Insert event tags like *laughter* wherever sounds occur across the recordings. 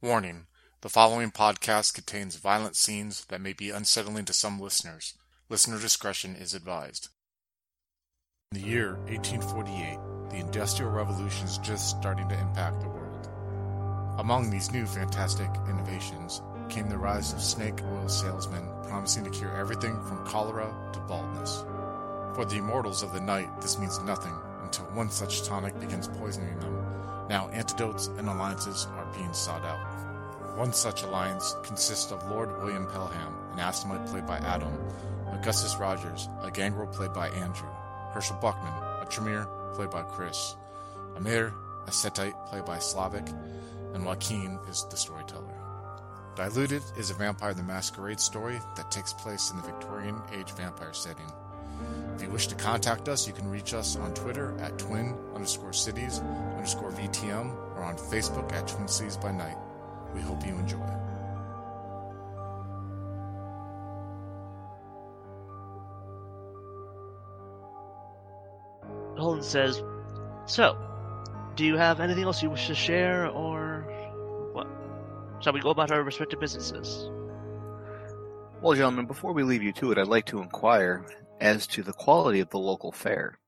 Warning: The following podcast contains violent scenes that may be unsettling to some listeners. Listener discretion is advised. In the year 1848, the Industrial Revolution is just starting to impact the world. Among these new fantastic innovations came the rise of snake oil salesmen promising to cure everything from cholera to baldness. For the immortals of the night, this means nothing until one such tonic begins poisoning them. Now, antidotes and alliances are being sought out. One such alliance consists of Lord William Pelham, an Assamite played by Adam, Augustus Rogers, a gangrel played by Andrew, Herschel Buckman, a Tremere played by Chris, Amir, a Setite played by Slavic, and Joaquin is the storyteller. Diluted is a Vampire the Masquerade story that takes place in the Victorian age vampire setting. If you wish to contact us, you can reach us on Twitter at twin underscore cities underscore VTM or on Facebook at Twin Cities by Night. We hope you enjoy. Holden says, So, do you have anything else you wish to share, or what? Shall we go about our respective businesses? Well, gentlemen, before we leave you to it, I'd like to inquire as to the quality of the local fare.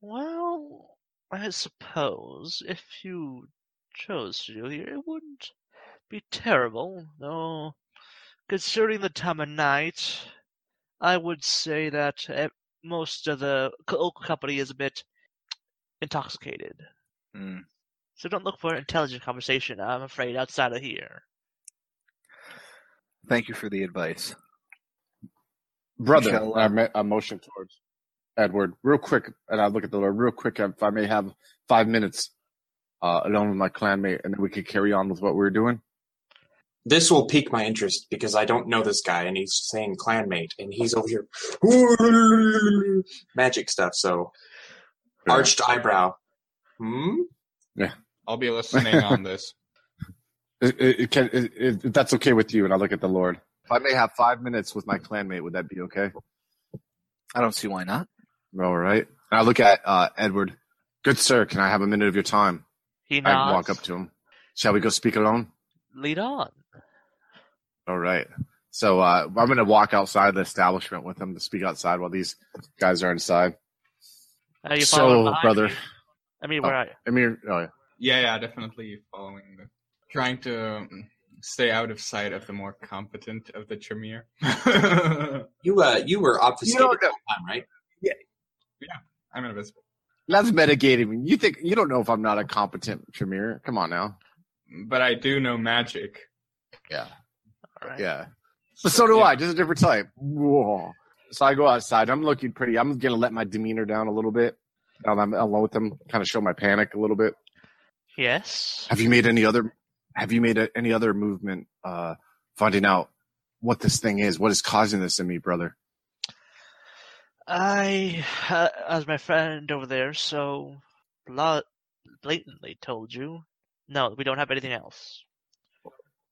Well, I suppose if you chose to do here, it wouldn't be terrible, though considering the time of night, I would say that most of the local company is a bit intoxicated. Hmm. So don't look for intelligent conversation, I'm afraid, outside of here. Thank you for the advice. Brother, Shall, uh, I ma- a motion towards Edward, real quick, and I look at the Lord, real quick, if I may have five minutes uh, alone with my clanmate, and then we could carry on with what we are doing. This will pique my interest because I don't know this guy, and he's saying clanmate, and he's over here *laughs* magic stuff. So arched eyebrow. Hmm. Yeah. I'll be listening on this. *laughs* It, it, it can, it, it, if that's okay with you, and I look at the Lord. If I may have five minutes with my clanmate, would that be okay? I don't see why not. All right. And I look at uh, Edward. Good sir, can I have a minute of your time? He I walk up to him. Shall we go speak alone? Lead on. All right. So uh, I'm going to walk outside the establishment with him to speak outside while these guys are inside. Are you So, following behind brother- me? I mean, where are you? Amir, oh yeah. Yeah, yeah, definitely following the. Trying to um, stay out of sight of the more competent of the Tremere. *laughs* You uh, you were obfuscated You know, the time, right? Yeah, yeah. I'm invisible. That's metagaming. You think you don't know if I'm not a competent Tremere? Come on now. But I do know magic. Yeah. All right. Yeah. But so do I, just a different type. Whoa. So I go outside. I'm looking pretty. I'm gonna let my demeanor down a little bit. Now I'm alone with them, kind of show my panic a little bit. Yes. Have you made any other? Have you made a, any other movement? Uh, finding out what this thing is. What is causing this in me, brother? I, uh, as my friend over there, so bla- blatantly told you, no, we don't have anything else.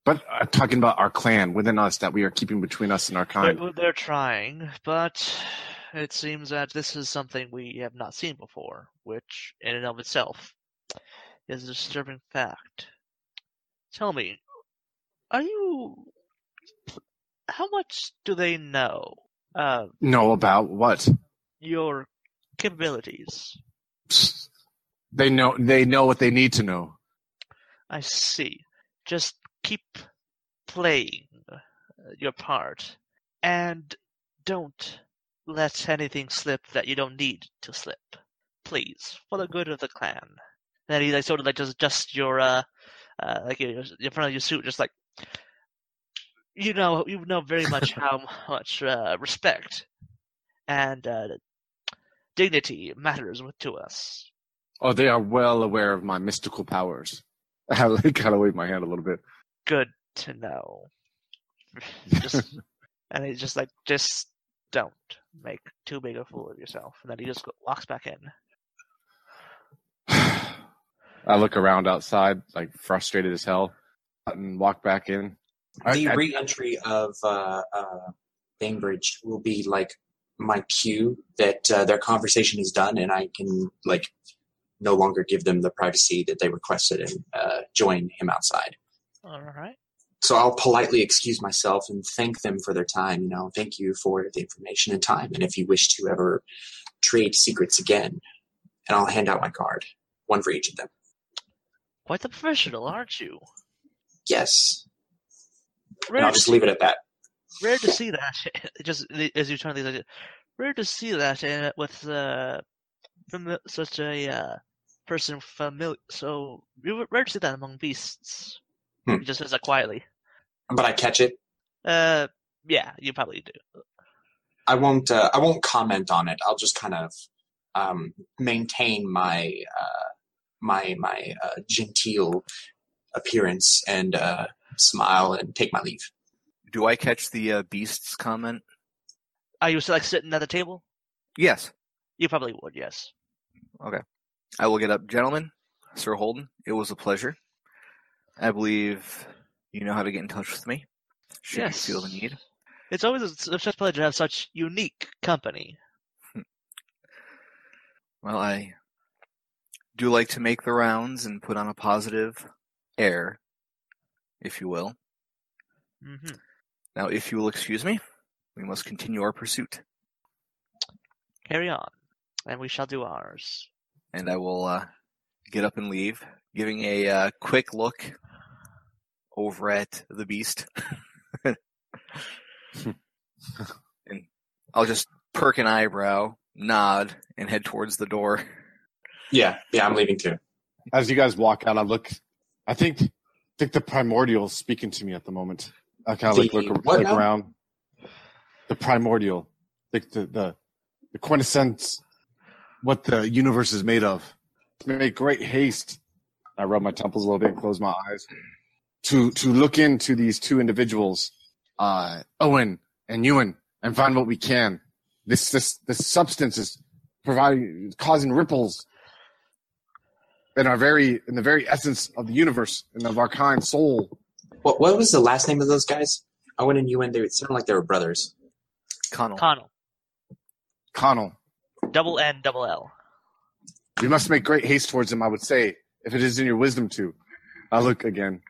But I'm talking about our clan within us that we are keeping between us and our kind. They're, they're trying, but it seems that this is something we have not seen before, which, in and of itself, is a disturbing fact. Tell me, are you? How much do they know? Uh, know about what? your capabilities. Psst. They know. They know what they need to know. I see. Just keep playing uh, your part, and don't let anything slip that you don't need to slip. Please, for the good of the clan. And he like sort of like just your uh, uh like in front of your suit, just like you know you know very *laughs* much how much uh, respect and uh, dignity matters to us. Oh, they are well aware of my mystical powers. *laughs* I kind of wave my hand a little bit. good to know. *laughs* just and he's just like, just don't make too big a fool of yourself. And then he just walks back in. I look around outside, like frustrated as hell, and walk back in. I- the I- re-entry of uh, uh, Bainbridge will be like my cue that uh, their conversation is done, and I can like no longer give them the privacy that they requested and uh, join him outside. All right. So I'll politely excuse myself and thank them for their time. You know, thank you for the information and time. And if you wish to ever trade secrets again, and I'll hand out my card, one for each of them. Quite the professional, aren't you? Yes. And I'll just leave it at that. rare to see that. *laughs* Just as you turn these, rare to see that uh, with uh, from such a uh, person familiar. So you- rare to see that among beasts. Hmm. He just says that quietly. But I catch it. Uh, yeah, you probably do. I won't. Uh, I won't comment on it. I'll just kind of um, maintain my uh, my my uh, genteel appearance and uh, smile and take my leave. Do I catch the uh, beasts comment? Are you still like sitting at the table? Yes. You probably would. Yes. Okay. I will get up, gentlemen. Sir Holden, it was a pleasure. I believe you know how to get in touch with me. Should yes. you feel the need. It's always a, such a pleasure to have such unique company. *laughs* Well, I do like to make the rounds and put on a positive air, if you will. hmm Now, if you will excuse me, we must continue our pursuit. Carry on, and we shall do ours. And I will uh, get up and leave, giving a uh, quick look over at the beast. *laughs* and I'll just perk an eyebrow, nod, and head towards the door. Yeah, yeah, I'm leaving too. As you guys walk out, I look. I think think the primordial is speaking to me at the moment. I kind of like The look, look around. The primordial, like the, the the quintessence, what the universe is made of. Make great haste. I rub my temples a little bit and close my eyes to to look into these two individuals, uh, Owen and Ewan, and find what we can. This this this substance is providing causing ripples in our very in the very essence of the universe and of our kind soul. What what was the last name of those guys? Owen and Ewan. They sounded like they were brothers. Connell. Connell, Connell, double N, double L. we must make great haste towards him. I would say, if it is in your wisdom to. I look again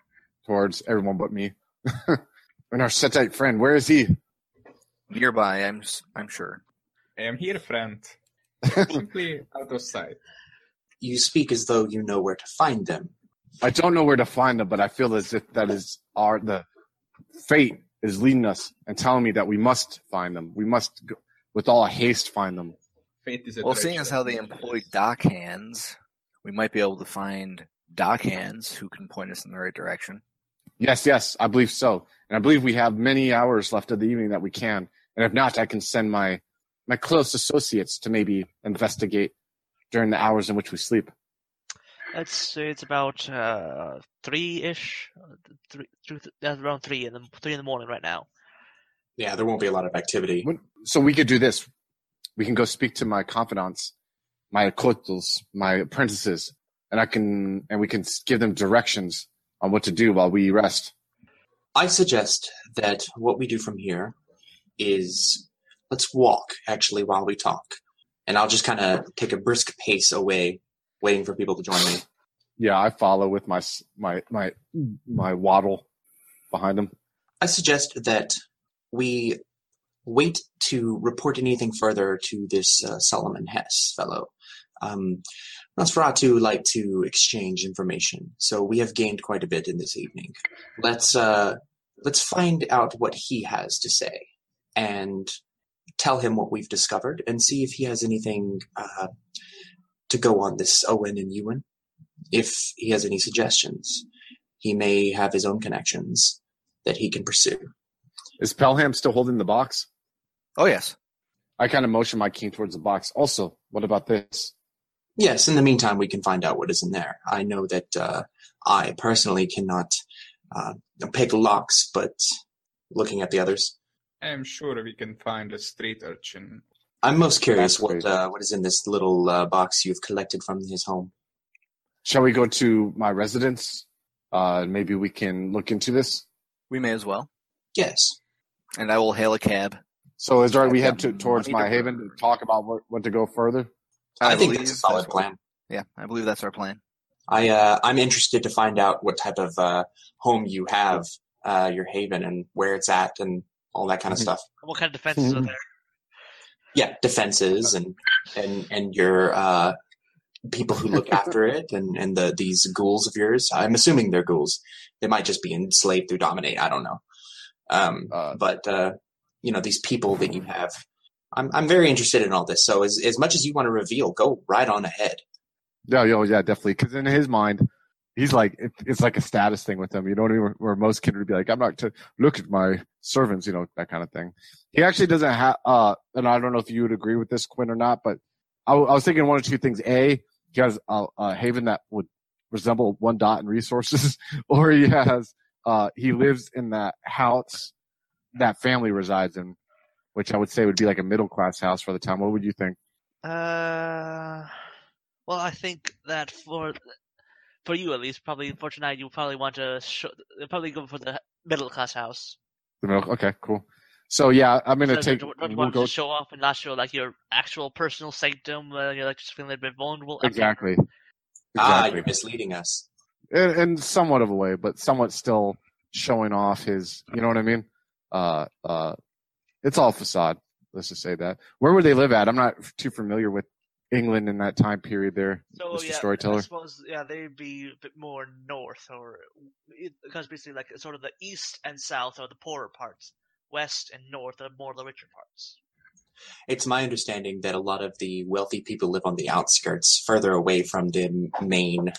towards everyone but me. *laughs* and our Setite friend, where is he? Nearby, I'm I'm sure. I am here, friend. *laughs* Simply out of sight. You speak as though you know where to find them. I don't know where to find them, but I feel as if that is our the fate is leading us and telling me that we must find them. We must, go, with all haste, find them. Fate is a Well, seeing as how they employ dock hands, we might be able to find dock hands who can point us in the right direction. Yes, yes, I believe so, and I believe we have many hours left of the evening that we can. And if not, I can send my my close associates to maybe investigate during the hours in which we sleep. Let's say it's about uh, three-ish, three, three, around three in the three in the morning right now. Yeah, there won't be a lot of activity. When- So we could do this. We can go speak to my confidants, my kotos, my apprentices, and I can and we can give them directions on what to do while we rest. I suggest that what we do from here is let's walk actually while we talk, and I'll just kind of take a brisk pace away, waiting for people to join me. Yeah, I follow with my my my my waddle behind them. I suggest that we wait to report anything further to this uh, Solomon Hess fellow. Um, Nosferatu like to exchange information, so we have gained quite a bit in this evening. Let's uh, let's find out what he has to say, and tell him what we've discovered, and see if he has anything uh, to go on this Owen and Ewan. If he has any suggestions, he may have his own connections that he can pursue. Is Pelham still holding the box? Oh yes, I kind of motion my king towards the box. Also, what about this? Yes, in the meantime, we can find out what is in there. I know that uh, I personally cannot uh, pick locks, but looking at the others, I am sure we can find a street urchin. I'm most curious what uh, what is in this little uh, box you've collected from his home. Shall we go to my residence? Uh, maybe we can look into this. we may as well. Yes, And I will hail a cab. So is there we head to, towards money to my haven to talk about what, what to go further? I, think believe that's a solid what- plan. Yeah, I believe that's our plan. I uh, I'm interested to find out what type of uh, home you have, uh, your haven, and where it's at, and all that kind of Mhm. stuff. What kind of defenses are Mhm. there? Yeah, defenses and and and your uh, people who look after *laughs* it, and and the these ghouls of yours. I'm assuming they're ghouls. They might just be enslaved through dominate. I don't know. Um, Uh, but uh, you know these people that you have. I'm I'm very interested in all this. So as as much as you want to reveal, go right on ahead. Yeah, yeah, yeah, definitely. Because in his mind, he's like, it, it's like a status thing with him. You know what I mean? Where, most kids would be like, I'm not to look at my servants, you know, that kind of thing. He actually doesn't have, uh, and I don't know if you would agree with this, Quinn, or not, but I was thinking one or two things. A, he has a, a haven that would resemble one dot in resources, *laughs* or he has, uh, he lives in that house that family resides in, which I would say would be like a middle class house for the time. What would you think? Uh, well, I think that for for you at least, probably for tonight, you probably want to show, probably go for the middle class house. The middle, okay, cool. So yeah, I'm gonna So take. don't, don't we'll want go- to show off and not show like your actual personal sanctum. Uh, you're like just feeling a bit vulnerable. Okay. Exactly. Ah, Exactly. you're misleading us. in, in somewhat of a way, but somewhat still showing off his. You know what I mean? Uh, uh, it's all facade. Let's just say that. Where would they live at? I'm not too familiar with England in that time period. There, So Mr. yeah, I Storyteller. suppose yeah they'd be a bit more north, or because basically like sort of the east and south are the poorer parts, west and north are more the richer parts. It's my understanding that a lot of the wealthy people live on the outskirts, further away from the main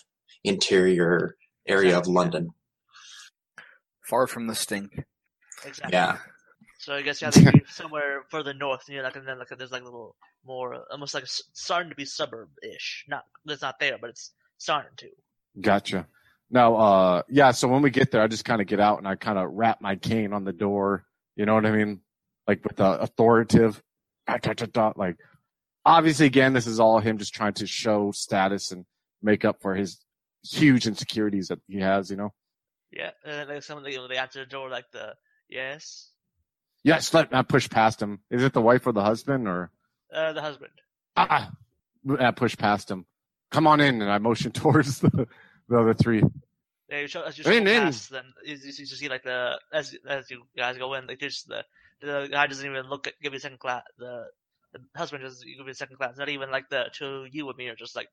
interior area of London. Far from the stink. Exactly. Yeah. So I guess yeah, they'd *laughs* be somewhere further north, you know, like and then like there's like a little more, almost like a starting to be suburb-ish. Not it's not there, but it's starting to. Gotcha. Now, uh, yeah. So when we get there, I just kind of get out and I kind of wrap my cane on the door. You know what I mean? Like with the authoritative, dot, dot, dot, dot, like obviously, again, this is all him just trying to show status and make up for his huge insecurities that he has. You know? Yeah, and then like some of you know, they answer the door like the yes, Yes. Let I push past him. Is it the wife or the husband or? uh, the husband. Ah, I push past him. Come on in, and I motion *laughs* towards the, the other three. Yeah, you show, as you In, go in. past, then you, you you see like the as as you guys go in, like there's the the guy doesn't even look at give you a second glance. The the husband doesn't give you a second glance. Not even like the to you and me are just like,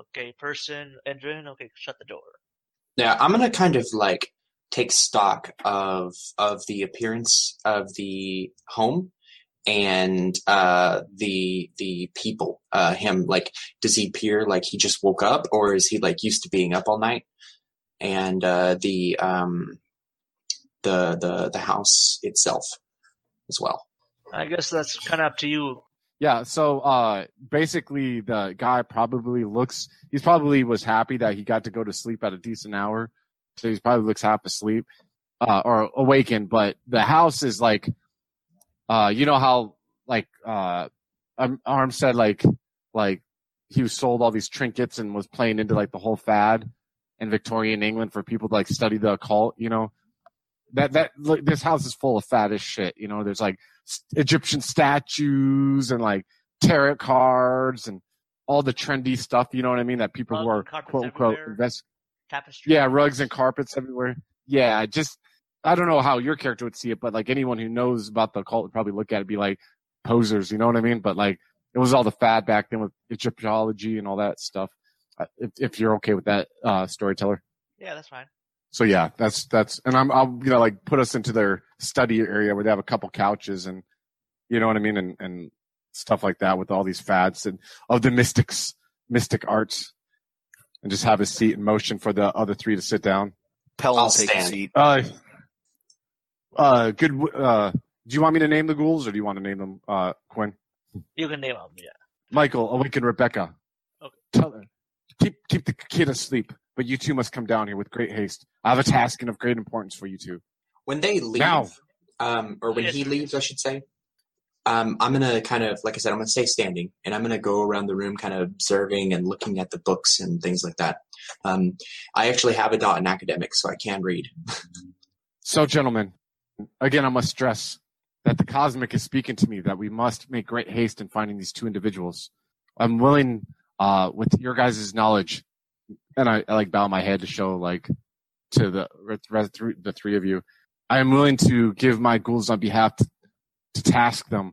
okay, person entering. Okay, shut the door. Yeah, I'm gonna kind of like take stock of of the appearance of the home and uh the the people. Uh him like does he appear like he just woke up or is he like used to being up all night? And uh the um the the the house itself as well. I guess that's kind of up to you. Yeah, so uh basically the guy probably looks he's probably was happy that he got to go to sleep at a decent hour. So he probably looks half asleep uh or awakened, but the house is like uh you know how like uh Arm said like like he sold all these trinkets and was playing into like the whole fad in Victorian England for people to like study the occult, you know. That that look, this house is full of faddish shit, you know. There's like Egyptian statues and like tarot cards and all the trendy stuff. You know what I mean? That people who are quote unquote invest. Tapestry. Yeah, rugs and carpets everywhere. Yeah, I just I don't know how your character would see it, but like anyone who knows about the cult would probably look at it be like posers. You know what I mean? But like it was all the fad back then with Egyptology and all that stuff. Uh, If, if you're okay with that, uh, storyteller. Yeah, that's fine. So yeah, that's that's, and I'm I'll you know like put us into their study area where they have a couple couches and you know what I mean and and stuff like that with all these fads and of the mystics mystic arts and just have a seat and motion for the other three to sit down. Pell I'll will take a seat. Uh, uh, good. Uh, do you want me to name the ghouls or do you want to name them, uh, Quinn? You can name them. Yeah. Michael, awaken Rebecca. Okay. Tell her keep keep the kid asleep, but you two must come down here with great haste. I have a task and of great importance for you two. when they leave, Now. um, or when Yes, he sir. leaves, I should say, um, I'm gonna kind of, like I said, I'm gonna stay standing, and I'm gonna go around the room, kind of observing and looking at the books and things like that. Um, I actually have a dot in academics, so I can read. So, gentlemen, again, I must stress that the cosmic is speaking to me that we must make great haste in finding these two individuals. I'm willing, uh, with your guys' knowledge, and I, I like bow my head to show like to the the three of you. I am willing to give my ghouls on behalf to, to task them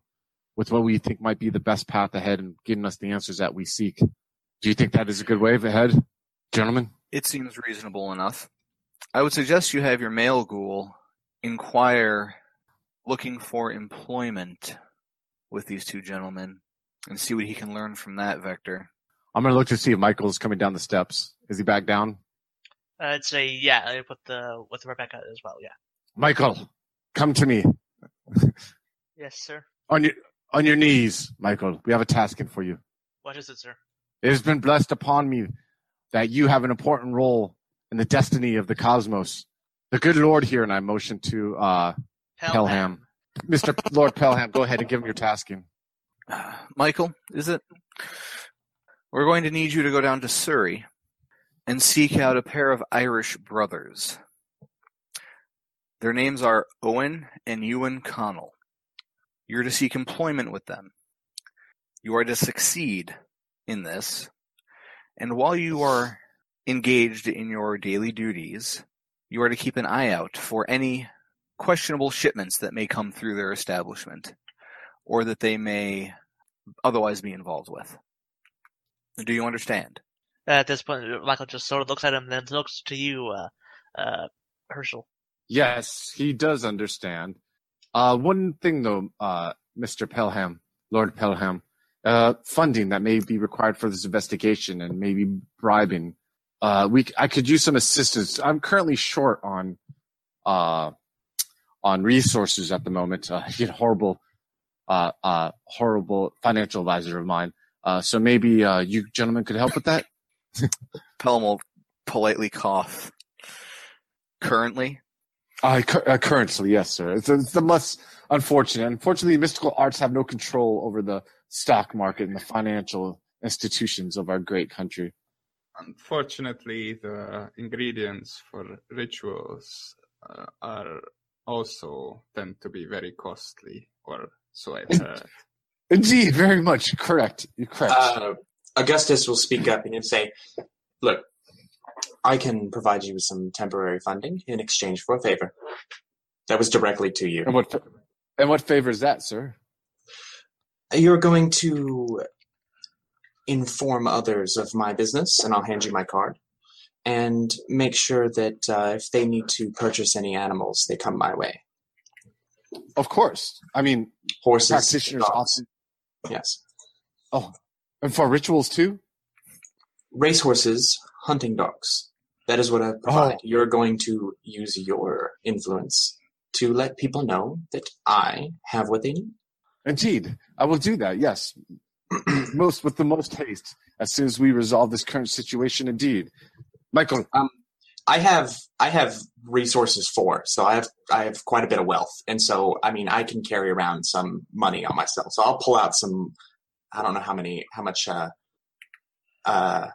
with what we think might be the best path ahead and getting us the answers that we seek. Do you think that is a good way of ahead, gentlemen? It seems reasonable enough. I would suggest you have your male ghoul inquire looking for employment with these two gentlemen and see what he can learn from that vector. I'm gonna look to see if Michael's coming down the steps. Is he back down? I'd say yeah, with the with Rebecca as well. Yeah. Michael, come to me *laughs* Yes, sir. on your on your knees, Michael. We have a task in for you. What is it, sir? It has been blessed upon me that you have an important role in the destiny of the cosmos. The good Lord here, and I motion to uh, Pelham. Mr. *laughs* Lord Pelham, go ahead and give him your tasking. *sighs* Michael, is it? We're going to need you to go down to Surrey and seek out a pair of Irish brothers. Their names are Owen and Ewan Connell. You're to seek employment with them. You are to succeed in this. And while you are engaged in your daily duties, you are to keep an eye out for any questionable shipments that may come through their establishment or that they may otherwise be involved with. Do you understand? At this point, Michael just sort of looks at him, then looks to you, uh, uh, Herschel. Yes, he does understand. Uh, one thing though, uh, Mr. Pelham, Lord Pelham, uh, funding that may be required for this investigation and maybe bribing. Uh, we, I could use some assistance. I'm currently short on, uh, on resources at the moment. Uh, *laughs* horrible, uh, uh, horrible financial advisor of mine. Uh, so maybe, uh, you gentlemen could help with that. *laughs* Pelham will politely cough. Currently, Uh, cu- uh, currently, yes, sir. It's, it's the most unfortunate. Unfortunately, mystical arts have no control over the stock market and the financial institutions of our great country. Unfortunately, the ingredients for rituals uh, are also tend to be very costly, or so I've heard. Indeed, very much correct. You're correct. Uh, Augustus will speak up and he'll say, "Look, I can provide you with some temporary funding in exchange for a favor. That was directly to you. and what and what favors that, sir? You're going to inform others of my business, and I'll hand you my card. And make sure that uh, if they need to purchase any animals, they come my way. Of course. I mean, Horses, practitioners often. Yes. Oh, and for rituals too. Racehorses, hunting dogs. That is what I provide. You're going to use your influence to let people know that I have what they need. Indeed, I will do that. Yes, *clears throat* most with the most haste as soon as we resolve this current situation. Indeed, Michael. I have I have resources for, so I have I have quite a bit of wealth, and so I mean I can carry around some money on myself. So I'll pull out some. I don't know how many how much. Uh, uh,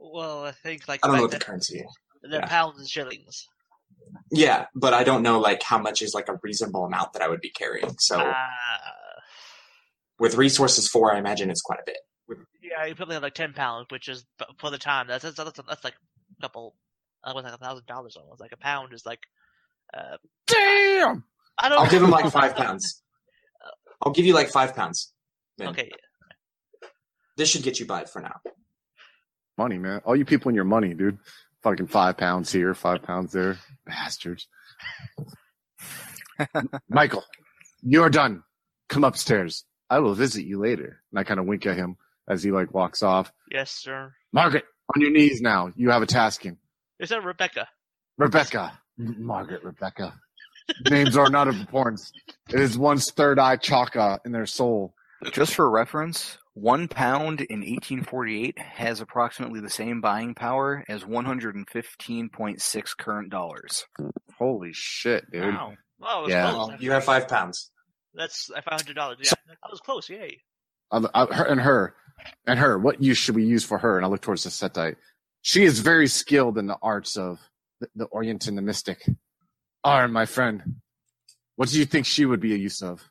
Well, I think like I don't know what the currency the yeah. pounds and shillings. Yeah, but I don't know like how much is like a reasonable amount that I would be carrying. So Uh, with resources for, I imagine it's quite a bit. yeah, you probably have like ten pounds, which is for the time. That's that's that's, that's like a couple. That was like a thousand dollars almost. Like a pound is like. Uh, Damn. I don't. I'll know. give him like five pounds. I'll give you like five pounds. Then. Okay. This should get you by for now. Money, man. All you people in your money, dude. Fucking five pounds here, five pounds there. Bastards. *laughs* Michael, you're done. Come upstairs. I will visit you later. And I kind of wink at him as he like walks off. Yes, sir. Margaret, on your knees now. You have a tasking. Is that Rebecca? Rebecca. Margaret, Rebecca. Names are not of importance. It is one's third eye chakra in their soul. just for reference, one pound in 1848 has approximately the same buying power as 115.6 current dollars. Holy shit, dude. Wow. It was Yeah. close. Well, you have five pounds. That's I found hundred dollars. Yeah, I was close. Yay. Uh, uh, her, and her, and her. What use should we use for her? And I look towards the Setite. She is very skilled in the arts of the, the Orient and the mystic. Arn, my friend, what do you think she would be a use of?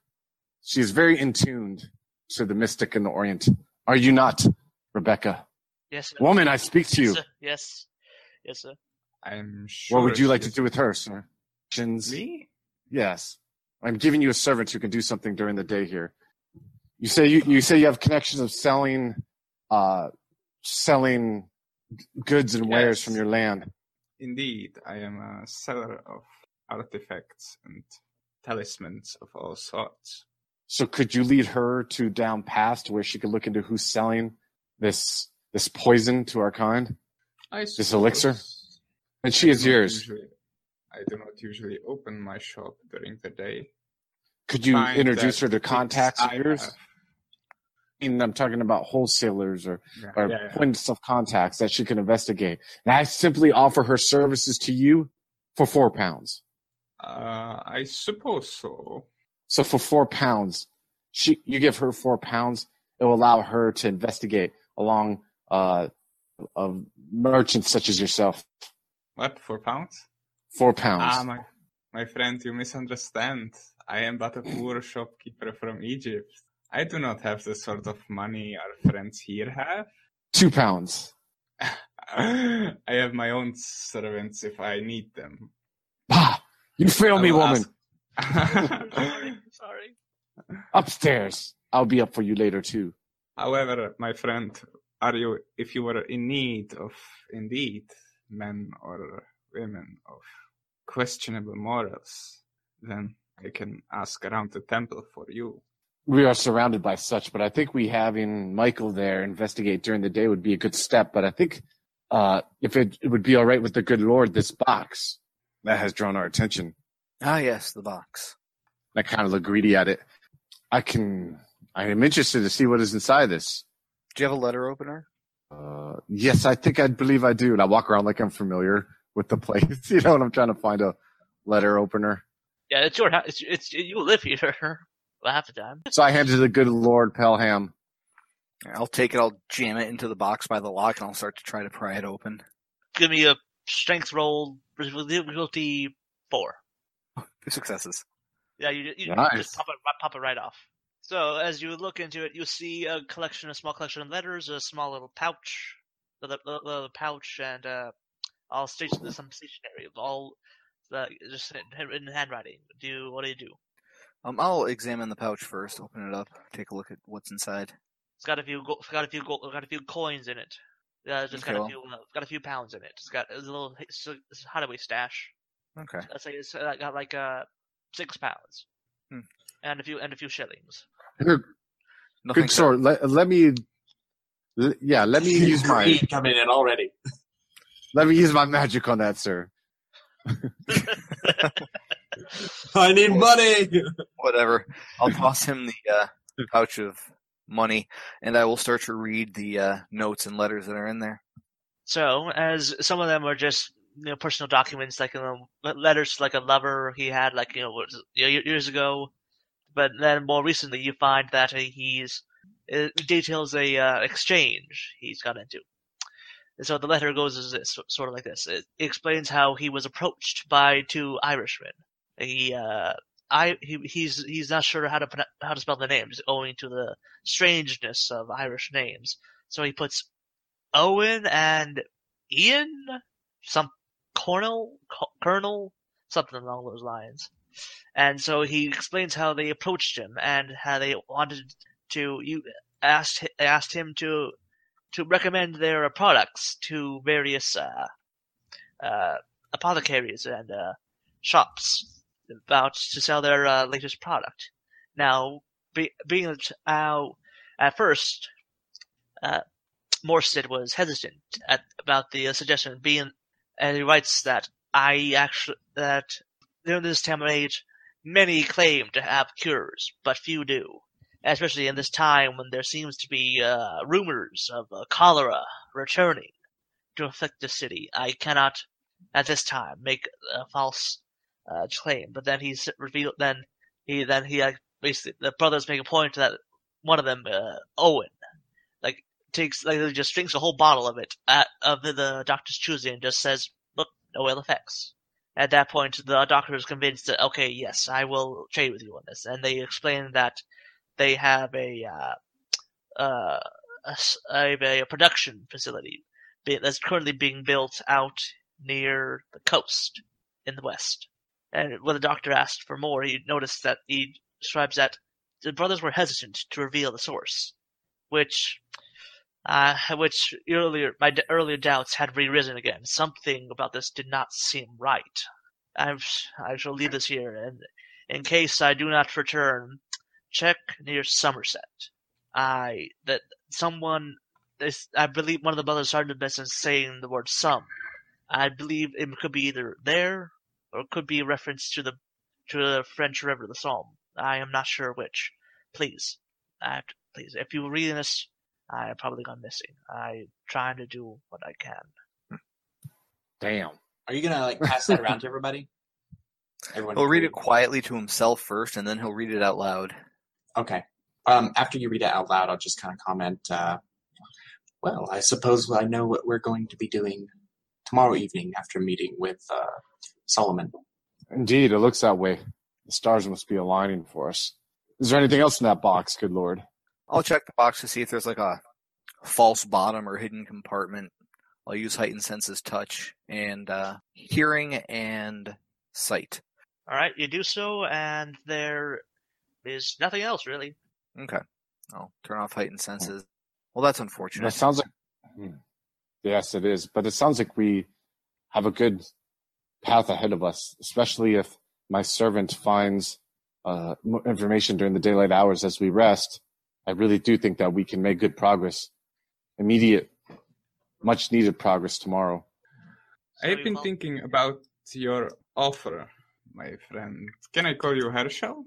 She is very in tuned to the mystic and the Orient. Are you not, Rebecca? Yes, sir. Woman, I speak to you. Yes, sir. Yes, yes, sir. I'm sure. What would you like she to do with her, sir? Actions? Me? Yes. I'm giving you a servant who can do something during the day here. You say you, you say you have connections of selling uh selling goods and wares Yes. from your land. Indeed, I am a seller of artifacts and talismans of all sorts. So could you lead her to down past where she could look into who's selling this this poison to our kind? I This elixir? And she I is yours. usually- I do not usually open my shop during the day. Could you Find introduce her to contacts of I yours? have- And I'm talking about wholesalers or, Yeah, or yeah, yeah. points of contacts that she can investigate. And I simply offer her services to you for four pounds. Uh, I suppose so. So for four pounds, she you give her four pounds, it will allow her to investigate along uh of merchants such as yourself. What, four pounds? Four pounds. Ah, my, my friend, you misunderstand. I am but a poor *clears throat* shopkeeper from Egypt. I do not have the sort of money our friends here have. Two pounds. *laughs* I have my own servants if I need them. Ah, you fail me, woman. ask- *laughs* Sorry, sorry. Upstairs. I'll be up for you later too. However, my friend, are you, if you were in need of, indeed, men or women of questionable morals, then I can ask around the temple for you. We are surrounded by such, but I think we having Michael there investigate during the day would be a good step. But I think uh if it, it would be all right with the good Lord, this box that has drawn our attention. Ah, yes, the box. I kind of look greedy at it. I can. I am interested to see what is inside this. Do you have a letter opener? Uh, yes, I think I believe I do. And I walk around like I'm familiar with the *laughs* place. You know, and I'm trying to find a letter opener. Yeah, it's your house. It's, it's you live here well, *laughs* half the time. So I hand it to the good Lord Pelham. I'll take it. I'll jam it into the box by the lock, and I'll start to try to pry it open. Give me a strength roll. Difficulty four. Two successes. Yeah, you, you Nice. just pop it, pop it right off. So as you look into it, you see a collection, a small collection of letters, a small little pouch, little, little, little pouch, and uh, all station, some stationery, of all uh, just in, in handwriting. Do you, what do you do? Um, I'll examine the pouch first. Open it up. Take a look at what's inside. It's got a few, go- it's got a few, go- got a few coins in it. Uh, it's just Okay, got a well. few, uh, it's got a few pounds in it. It's got a little it's a, it's a hideaway stash. Okay. Let's say it's uh, got like uh six pounds, Hmm. and a few and a few shillings. Good, Nothing good sword. Let, let me. l- Yeah, let me *laughs* use my Greed coming in already. *laughs* let me use my magic on that, sir. *laughs* I need money. Whatever. I'll toss him the uh, pouch of money, and I will start to read the uh, notes and letters that are in there. So, as some of them are just you know personal documents, like you know, letters like a lover he had like you know years ago, but then more recently you find that uh, he's it details a uh, exchange he's got into. And so the letter goes as this, sort of like this. It explains how he was approached by two Irishmen. He uh, I he, he's he's not sure how to how to spell the names owing to the strangeness of Irish names. So he puts Owen and Ian, some Colonel, Colonel, something along those lines. And so he explains how they approached him and how they wanted to you asked asked him to to recommend their products to various uh, uh, apothecaries and uh, shops about to sell their uh, latest product. Now, be, being that, uh, at first, uh, Morstead was hesitant at, about the uh, suggestion, being, and he writes that I actually that during this time and age, many claim to have cures, but few do. Especially in this time when there seems to be uh, rumors of uh, cholera returning to afflict the city, I cannot at this time make a false uh, claim. But then he's revealed. Then he then he uh, basically the brothers make a point that one of them, uh, Owen, takes like just drinks a whole bottle of it at, of the, the doctor's choosing and just says, "Look, no ill effects." At that point, the doctor is convinced that okay, yes, I will trade with you on this, and they explain that they have a uh, uh, a, a- a production facility that's currently being built out near the coast in the west. And when the doctor asked for more, he noticed that he describes that the brothers were hesitant to reveal the source, which, uh, which earlier my earlier doubts had re-risen again. Something about this did not seem right. I've, I shall leave this here, and in case I do not return, check near Somerset. I that someone this I believe one of the brothers started the in saying the word some. I believe it could be either there or it could be a reference to the to the French River, the Somme. I am not sure which. Please, I, please, if you reading this, I probably gone missing. I'm trying to do what I can. Damn. Are you gonna like pass that around to everybody? Everyone He'll read it quietly to himself first, and then he'll read it out loud. Okay. Um, after you read it out loud, I'll just kind of comment. Uh, well, I suppose I know what we're going to be doing tomorrow evening after meeting with uh, Solomon. Indeed, it looks that way. The stars must be aligning for us. Is there anything else in that box, good lord? I'll check the box to see if there's like a false bottom or hidden compartment. I'll use heightened senses, touch, and uh, hearing and sight. All right, you do so, and there is nothing else really. Okay. I'll turn off heightened senses. Well, that's unfortunate. That sounds like. Hmm. Yes, it is. But it sounds like we have a good path ahead of us, especially if my servant finds uh, more information during the daylight hours as we rest. I really do think that we can make good progress. Immediate, much needed progress tomorrow. I've been thinking about your offer, my friend. Can I call you Herschel?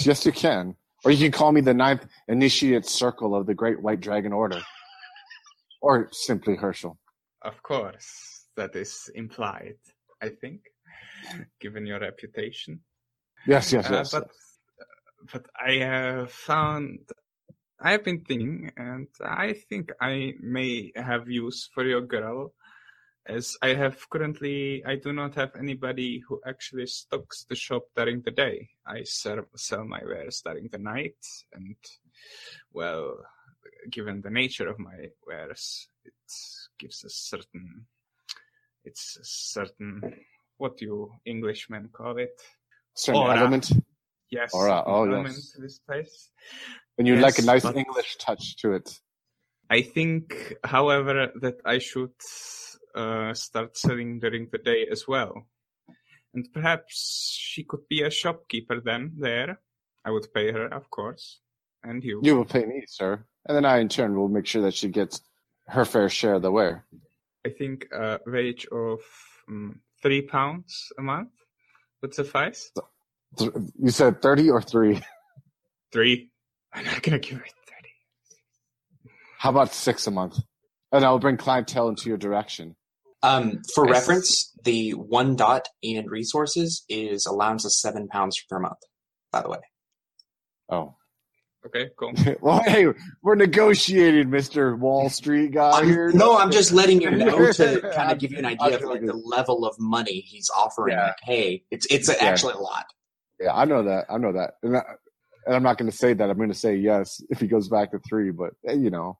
Yes, you can. Or you can call me the ninth initiate circle of the Great White Dragon Order. *laughs* or simply Herschel. Of course, that is implied, I think, given your reputation. Yes, yes, Uh, yes. but but I have found I have been thinking, and I think I may have use for your girl, as I have currently I do not have anybody who actually stocks the shop during the day. I sell sell my wares during the night, and well, given the nature of my wares, it gives a certain it's a certain what do you Englishmen call it? Certain Aura. element. Yes. Aura, oh, element yes. to this place. And you'd like a nice but- English touch to it. I think, however, that I should uh, start selling during the day as well. And perhaps she could be a shopkeeper then there. I would pay her, of course. And you. You will pay me, sir. And then I, in turn, will make sure that she gets her fair share of the wear. I think a wage of um, three pounds a month would suffice. You said 30 or 3? Three. I'm not gonna give her thirty. How about 6 a month? And I'll bring clientele into your direction. Um, for Yes. reference, the one dot in resources is allowance of seven pounds per month. By the way, Oh. Okay, cool. *laughs* well, hey, we're negotiating, Mr. Wall Street guy I'm- here. no, I'm just letting you know to *laughs* kind of give you an idea of like the level of money he's offering. Yeah. Like, hey, it's it's actually a lot. Yeah, I know that. I know that. And, I'm not going to say that. I'm going to say yes *laughs* if he goes back to 3, but, eh, you know.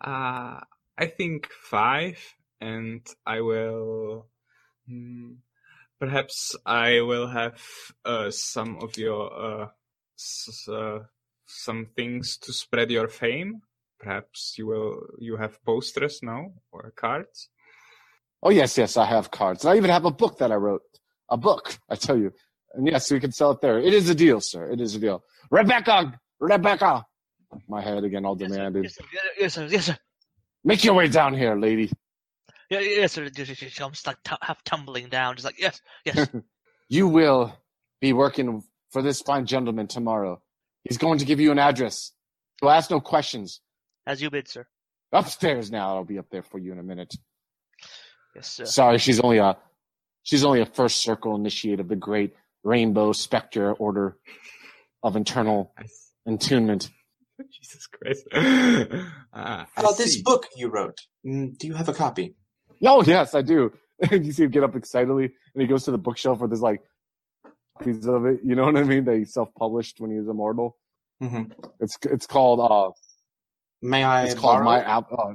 Uh, I think five, and I will. Hmm, perhaps I will have uh, some of your uh, s- uh, some things to spread your fame. Perhaps you will. You have posters now or cards. Oh, yes, yes, I have cards. I even have a book that I wrote. A book, I tell you. And yes, we can sell it there. It is a deal, sir. It is a deal. Rebecca! Rebecca! My head again, all Yes, sir. demanded. Yes, sir. Yes, sir. Yes, sir. Make your way down here, lady. Yeah, yes, sir. I'm just like t- half tumbling down, just like yes, yes. *laughs* You will be working for this fine gentleman tomorrow. He's going to give you an address. He'll ask no questions. As you bid, sir. Upstairs now. I'll be up there for you in a minute. Yes, sir. Sorry, she's only a she's only a first circle initiate of the great Rainbow Spectre Order of Internal I s- Entombment. *laughs* Jesus Christ! *laughs* Ah, I About this book you wrote. Mm, do you have a copy? Oh yes, I do. *laughs* you see him get up excitedly, and he goes to the bookshelf where there's like pieces of it. You know what I mean? That he self-published when he was immortal. Mm-hmm. It's it's called uh, May I It's called borrow? My App. Oh,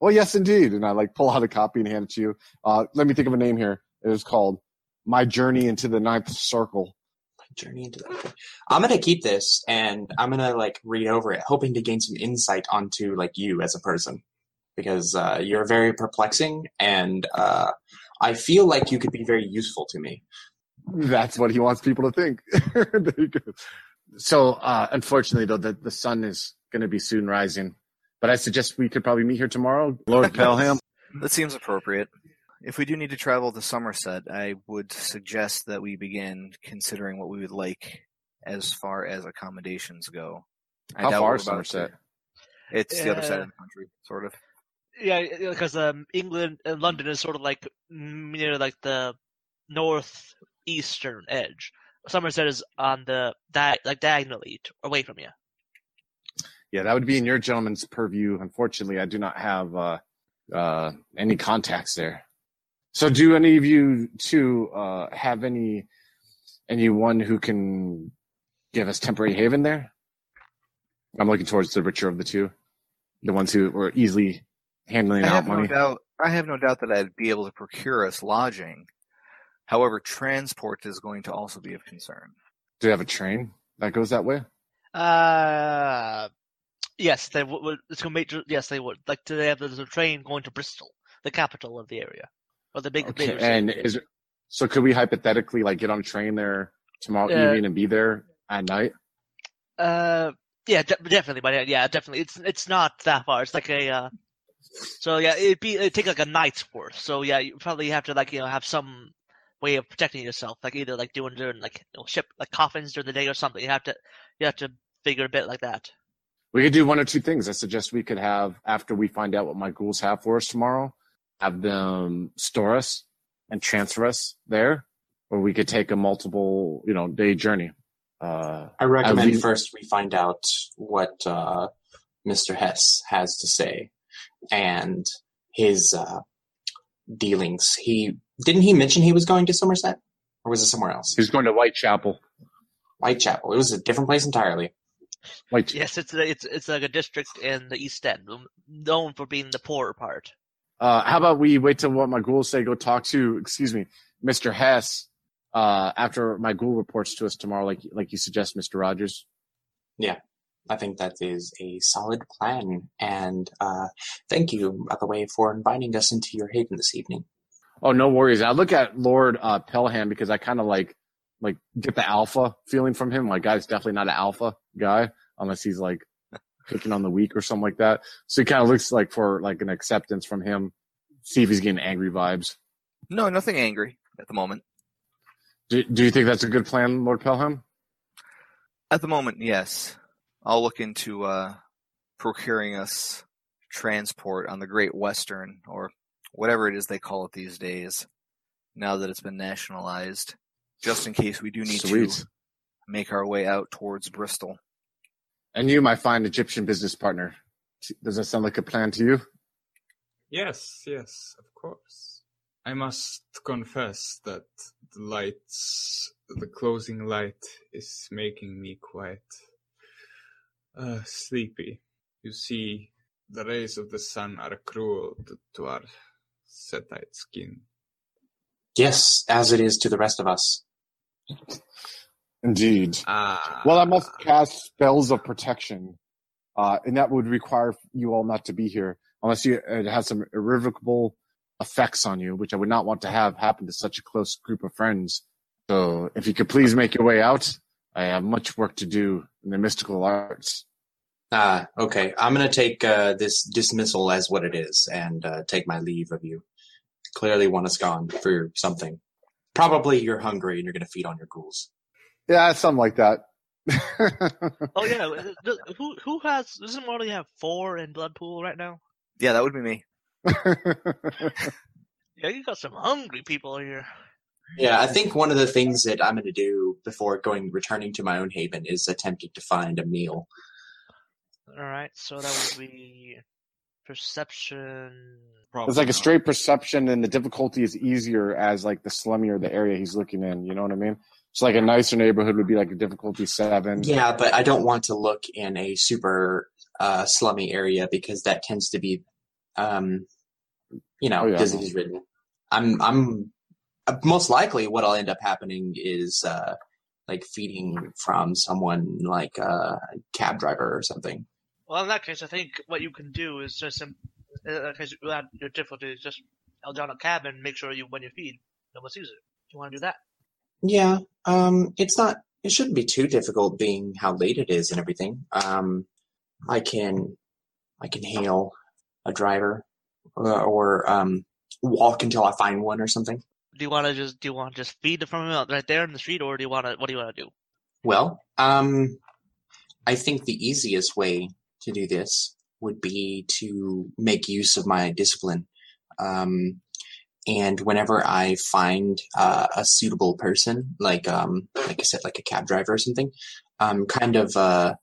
well, yes, indeed. And I like pull out a copy and hand it to you. Uh, let me think of a name here. It is called My Journey into the Ninth Circle. My Journey into that. I'm gonna keep this and I'm gonna like read over it, hoping to gain some insight onto like you as a person, because uh, you're very perplexing, and uh, I feel like you could be very useful to me. That's what he wants people to think. there you go. So, uh, unfortunately, though, the, the sun is going to be soon rising. But I suggest we could probably meet here tomorrow. Lord Pelham. *laughs* That seems appropriate. If we do need to travel to Somerset, I would suggest that we begin considering what we would like as far as accommodations go. I How far is Somerset? to- It's the other side Uh, of the country, sort of. Yeah, because um, England and London is sort of like near like the northeastern edge. Somerset is on the di- like diagonally t- away from you. Yeah, that would be in your gentleman's purview. Unfortunately, I do not have uh, uh, any contacts there. So, do any of you two uh, have any anyone who can give us temporary haven there? I'm looking towards the richer of the two, the ones who were easily handling I out have no doubt. I have no doubt that I'd be able to procure us lodging. However, transport is going to also be of concern. Do they have a train that goes that way? Uh, yes, they would. would- It's gonna make. Yes, they would. Like, do they have there's a train going to Bristol, the capital of the area, or the big. Okay, bigger city. and is so could we hypothetically like get on a train there tomorrow Uh, evening and be there at night? Uh, yeah, de- definitely, but yeah, definitely. It's it's not that far. It's like a. Uh, so yeah, it'd be it'd take like a night's worth. So yeah, you probably have to like you know have some way of protecting yourself, like either like doing during like you know, ship like coffins during the day or something. You have to you have to figure a bit like that. We could do one or two things. I suggest we could have after we find out what my ghouls have for us tomorrow, have them store us and transfer us there, or we could take a multiple, you know, day journey. Uh, I recommend leave- first we find out what uh, Mr. Hess has to say and his uh, dealings. He didn't he mention he was going to Somerset, or was it somewhere else? he's going to Whitechapel. Whitechapel. It was a different place entirely. White. Yes, it's a- it's it's like a district in the East End, known for being the poorer part. Uh, how about we wait till what my ghouls say? Go talk to, excuse me, Mr. Hess. Uh, after my ghoul reports to us tomorrow, like like you suggest, Mr. Rogers. Yeah. I think that is a solid plan. And uh, thank you, by the way, for inviting us into your haven this evening. Oh, no worries. I look at Lord uh, Pelham because I kind of like like get the alpha feeling from him. Like, guy's definitely not an alpha guy unless he's like picking on the weak or something like that. So he kind of looks like for like an acceptance from him. See if he's getting angry vibes. No, nothing angry at the moment. Do, do you think that's a good plan, Lord Pelham? At the moment, yes. I'll look into uh, procuring us transport on the Great Western, or whatever it is they call it these days, now that it's been nationalized, just in case we do need Sweet. to make our way out towards Bristol. And you, my fine Egyptian business partner. Does that sound like a plan to you? Yes, yes, of course. I must confess that the lights, the closing light is making me quite uh, sleepy. You see, the rays of the sun are cruel to, to our setite skin. Yes, as it is to the rest of us. Indeed. Ah, Well, I must cast spells of protection, uh, and that would require you all not to be here unless you it has some irrevocable effects on you, which I would not want to have happen to such a close group of friends. So, if you could please make your way out, I have much work to do in the mystical arts. Ah, okay. I'm going to take uh, this dismissal as what it is and uh, take my leave of you. Clearly, want us gone for something. Probably you're hungry and you're going to feed on your ghouls. Yeah, something like that. *laughs* Oh yeah, who who has doesn't Marley have four in Bloodpool right now? Yeah, that would be me. *laughs* Yeah, you got some hungry people here. Yeah, I think one of the things that I'm going to do before going returning to my own haven is attempting to find a meal. All right, so that would be perception. it's like a straight perception, and the difficulty is easier as like the slummier the area he's looking in. You know what I mean? So like a nicer neighborhood would be like a difficulty seven. Yeah, but I don't want to look in a super uh, slummy area because that tends to be, um, you know, Oh, yeah. disease ridden. I'm I'm uh, most likely what I'll end up happening is uh, like feeding from someone like a cab driver or something. Well, in that case, I think what you can do is just, in that case, you have your difficulty is just hold down a cab and make sure you when you feed, no one sees it. Do you want to do that? Yeah, um, it's not. It shouldn't be too difficult, being how late it is and everything. Um, I can, I can hail a driver, uh, or um, walk until I find one or something. Do you want to just do you want to just feed the from him right there in the street, or do you want to? What do you want to do? Well, um, I think the easiest way to do this would be to make use of my discipline. Um, and whenever I find uh, a suitable person, like um, like I said, like a cab driver or something, um, kind of uh,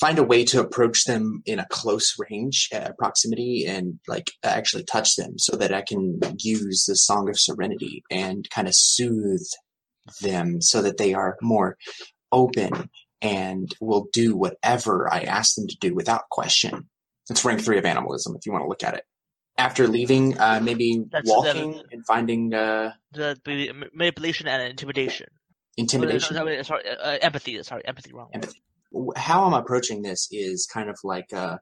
find a way to approach them in a close range, uh, proximity, and like actually touch them, so that I can use the Song of Serenity and kind of soothe them, so that they are more open and will do whatever I ask them to do without question. It's rank three of animalism if you want to look at it. After leaving, uh, maybe That's walking the- and finding uh, The, manipulation and intimidation. intimidation. Oh, no, sorry, uh, empathy. Sorry, empathy. Wrong. Empathy. How I'm approaching this is kind of like uh,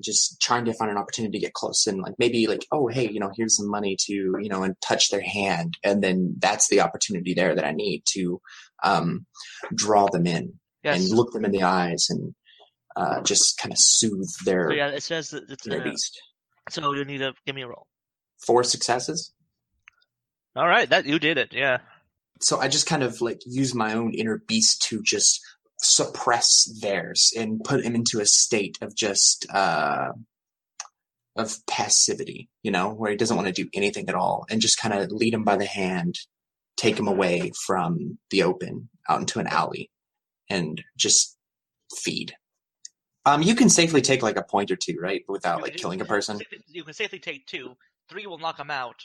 just trying to find an opportunity to get close and like maybe like oh hey you know here's some money to you know and touch their hand and then that's the opportunity there that I need to um, draw them in Yes. and look them in the eyes and uh, just kind of soothe their So yeah, it says that it's their uh, beast. so you need to give me a roll. Four successes. All right, that you did it. Yeah. So I just kind of like use my own inner beast to just suppress theirs and put him into a state of just uh, of passivity, you know, where he doesn't want to do anything at all, and just kind of lead him by the hand, take him away from the open out into an alley, and just feed. Um, you can safely take like a point or two, right, without like killing a person. You can safely take two. Three will knock them out.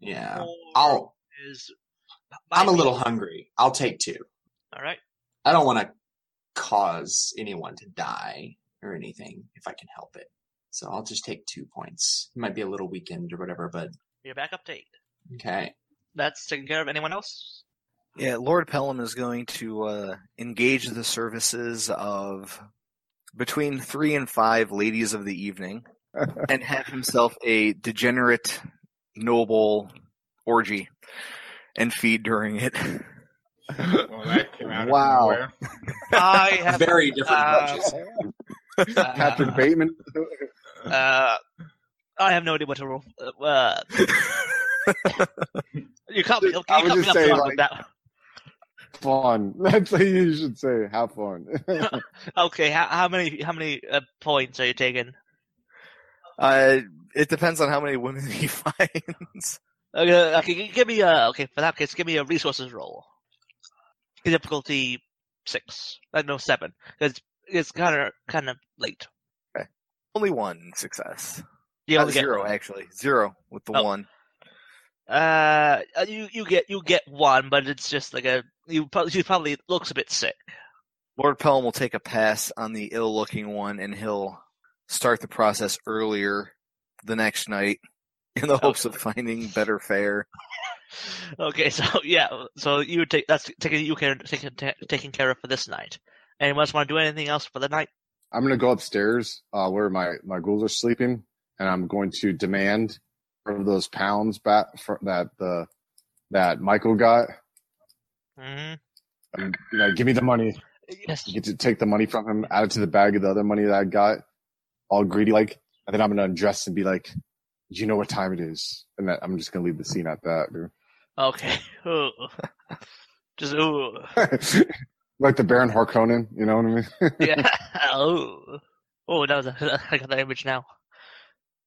Yeah, Four I'll. is. I'm a little hungry. I'll take two. All right. I don't want to cause anyone to die or anything if I can help it. So I'll just take two points. It might be a little weakened or whatever, but You're back up to eight. okay. That's taken care of. Anyone else? Yeah, Lord Pelham is going to uh, engage the services of between three and five ladies of the evening *laughs* and have himself a degenerate, noble orgy and feed during it. *laughs* Well, that came out Wow. of. I *laughs* have Very different uh, approaches. Patrick Bateman. Uh, I have no idea what to roll. Uh, you can't be. You I can't be just up say, like- with that. Fun. *laughs* That's what you should say. Have fun. *laughs* Okay, how, how many how many uh, points are you taking? Uh, it depends on how many women *laughs* he finds. Okay, okay, give me a okay. For that case, give me a resources roll. Difficulty six, uh, no seven, It's it's kind of kind of late. Okay. Only one success. Yeah, Uh, only get zero, one. actually. Zero with the Oh. one. Uh, uh, you you get you get one, but it's just like a you probably she probably looks a bit sick. Lord Pelham will take a pass on the ill looking one and he'll start the process earlier the next night *laughs* in the hopes of finding better fare. *laughs* Okay, so yeah, so you take that's taking you care taking taking care of for this night. Anyone else want to do anything else for the night? I'm gonna go upstairs uh, where my my ghouls are sleeping, and I'm going to demand of those pounds back for, that the that Michael got. Mm-hmm. And, you know, give me the money. Yes. You get to take the money from him, add it to the bag of the other money that I got, all greedy like, and then I'm gonna undress and be like, "You know what time it is?" And that I'm just gonna leave the scene at that, dude. Okay. *laughs* Ooh. *laughs* Just ooh. *laughs* like the Baron Harkonnen, you know what I mean? Yeah. oh. Oh, that was a, I got that image now.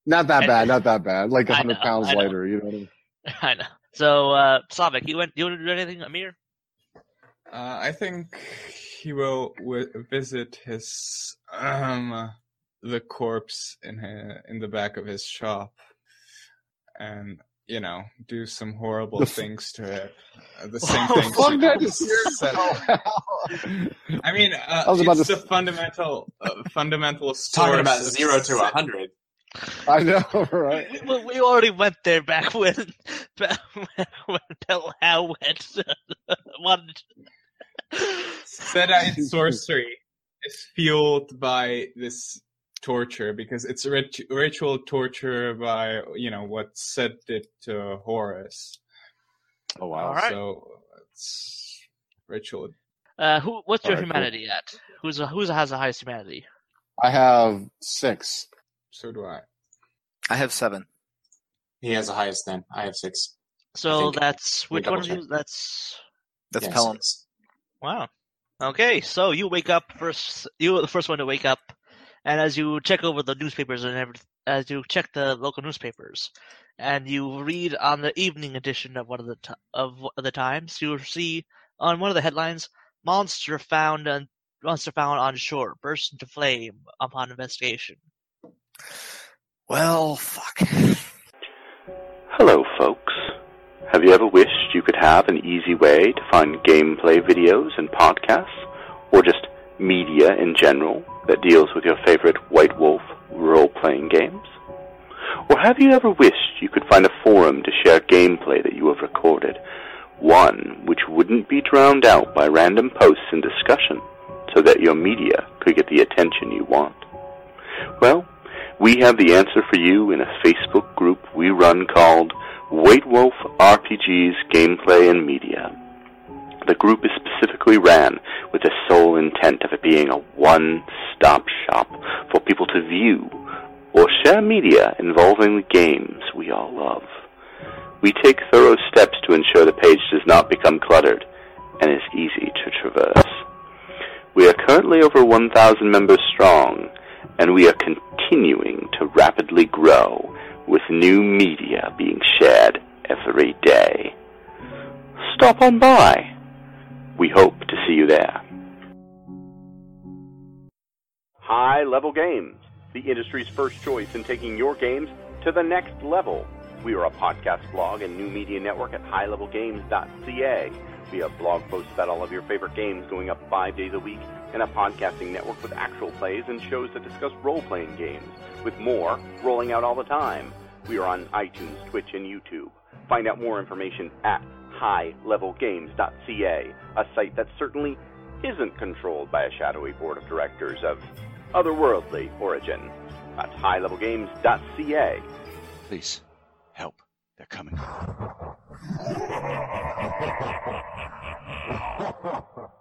Not that bad, not that bad. Like a I hundred pounds I know. lighter, you know what I mean? *laughs* I know. So, uh, Slavik, you went. You want to do anything, Amir? Uh, I think he will w- visit his um the corpse in hi in the back of his shop, and you know do some horrible things to it. Uh, the *laughs* same Oh, things. Fuck you that can just scared set- me. I mean, uh, I was about it's to the fundamental, uh, fundamental source. Talking about zero to a hundred. I know, *laughs* right? We, we, we already went there back when *laughs* back when Del How went. *laughs* wanted Setite sorcery is fueled by this torture because it's rit- ritual torture by you know what said it to Horus. Oh wow. All right. So it's ritual. Uh, who? What's your Alright, cool. humanity at? Who's a, who's has the highest humanity? I have six. So do I. I have seven. He has the highest then. I have six. So that's which one of double you? That's That's Yeah, Pelham. six. wow. Okay, so you wake up first. You were the first one to wake up, and as you check over the newspapers and every, as you check the local newspapers, and you read on the evening edition of one of the ti of of the Times, you see on one of the headlines: "Monster found on monster found on shore burst into flame upon investigation." Well, fuck. Hello, folks. Have you ever wished you could have an easy way to find gameplay videos and podcasts, or just media in general that deals with your favorite White Wolf role playing games? Or have you ever wished you could find a forum to share gameplay that you have recorded, one which wouldn't be drowned out by random posts and discussion, so that your media could get the attention you want? Well, we have the answer for you in a Facebook group we run called White Wolf RPGs Gameplay and Media. The group is specifically ran with the sole intent of it being a one-stop shop for people to view or share media involving the games we all love. We take thorough steps to ensure the page does not become cluttered and is easy to traverse. We are currently over 1,000 members strong, and we are continuing to rapidly grow with new media being shared every day. Stop on by. We hope to see you there. High Level Games, the industry's first choice in taking your games to the next level. We are a podcast blog and new media network at highlevelgames.ca. Have blog posts about all of your favorite games going up five days a week, and a podcasting network with actual plays and shows that discuss role playing games, with more rolling out all the time. We are on iTunes, Twitch, and YouTube. Find out more information at highlevelgames.ca, a site that certainly isn't controlled by a shadowy board of directors of otherworldly origin. That's highlevelgames.ca. Please, help. Coming. *laughs*